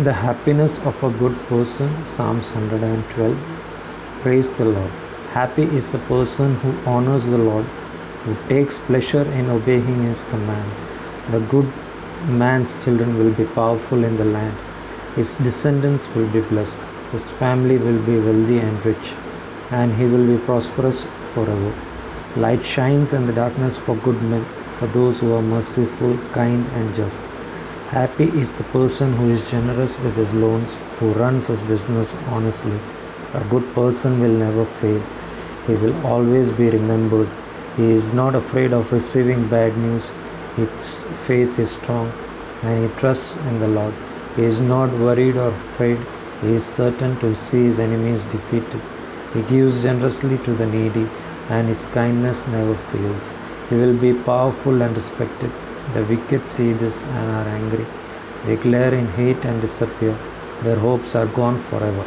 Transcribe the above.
The happiness of a good person, Psalms 112. Praise the Lord. Happy is the person who honors the Lord, who takes pleasure in obeying his commands. The good man's children will be powerful in the land. His descendants will be blessed. His family will be wealthy and rich, and he will be prosperous forever. Light shines in the darkness for good men, for those who are merciful, kind, and just. Happy is the person who is generous with his loans, who runs his business honestly. A good person will never fail. He will always be remembered. He is not afraid of receiving bad news. His faith is strong and he trusts in the Lord. He is not worried or afraid. He is certain to see his enemies defeated. He gives generously to the needy and his kindness never fails. He will be powerful and respected. The wicked see this and are angry. They glare in hate and disappear. Their hopes are gone forever.